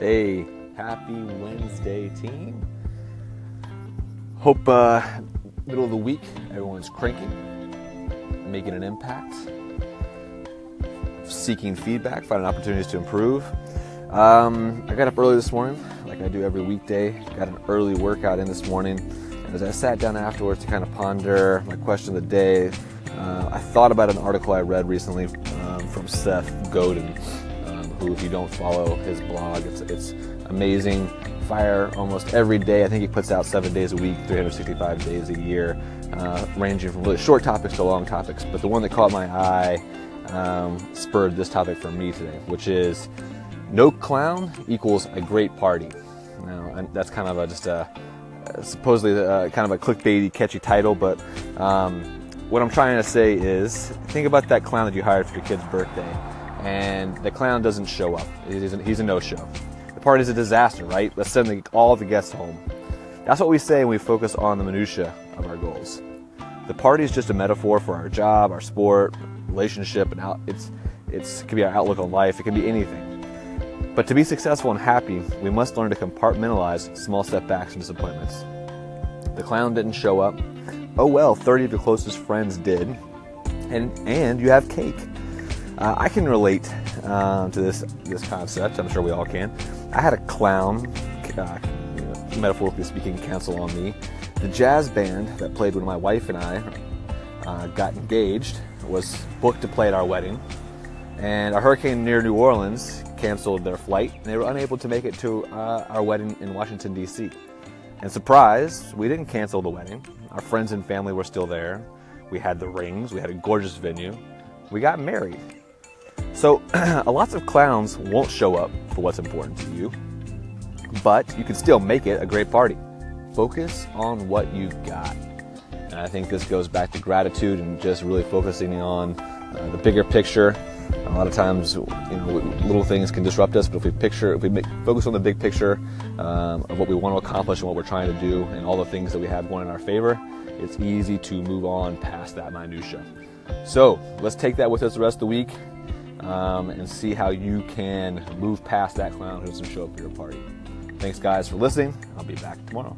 Hey, happy Wednesday, team. Hope uh, middle of the week everyone's cranking, making an impact, seeking feedback, finding opportunities to improve. Um, I got up early this morning, like I do every weekday. Got an early workout in this morning. And as I sat down afterwards to kind of ponder my question of the day, uh, I thought about an article I read recently um, from Seth Godin who, if you don't follow his blog, it's, it's amazing. Fire almost every day. I think he puts out seven days a week, 365 days a year, uh, ranging from really short topics to long topics. But the one that caught my eye um, spurred this topic for me today, which is no clown equals a great party. Now, that's kind of a, just a supposedly a, kind of a clickbaity, catchy title, but um, what I'm trying to say is think about that clown that you hired for your kid's birthday and the clown doesn't show up. He's a, no-show. The party is a disaster, right? Let's send the, all the guests home. That's what we say when we focus on the minutia of our goals. The party is just a metaphor for our job, our sport, relationship, and out, it's it's it can be our outlook on life. It can be anything. But to be successful and happy, we must learn to compartmentalize small setbacks and disappointments. The clown didn't show up. Oh well, 30 of your closest friends did. And and you have cake. Uh, I can relate uh, to this this concept. I'm sure we all can. I had a clown, uh, you know, metaphorically speaking, cancel on me. The jazz band that played when my wife and I uh, got engaged was booked to play at our wedding, and a hurricane near New Orleans canceled their flight, and they were unable to make it to uh, our wedding in Washington D.C. And surprise, we didn't cancel the wedding. Our friends and family were still there. We had the rings. We had a gorgeous venue. We got married. So, lots of clowns won't show up for what's important to you, but you can still make it a great party. Focus on what you've got. And I think this goes back to gratitude and just really focusing on uh, the bigger picture. A lot of times, you know, little things can disrupt us, but if we picture, if we make, focus on the big picture um, of what we want to accomplish and what we're trying to do, and all the things that we have going in our favor, it's easy to move on past that minutia. So let's take that with us the rest of the week um, and see how you can move past that clown who doesn't show up for your party. Thanks, guys, for listening. I'll be back tomorrow.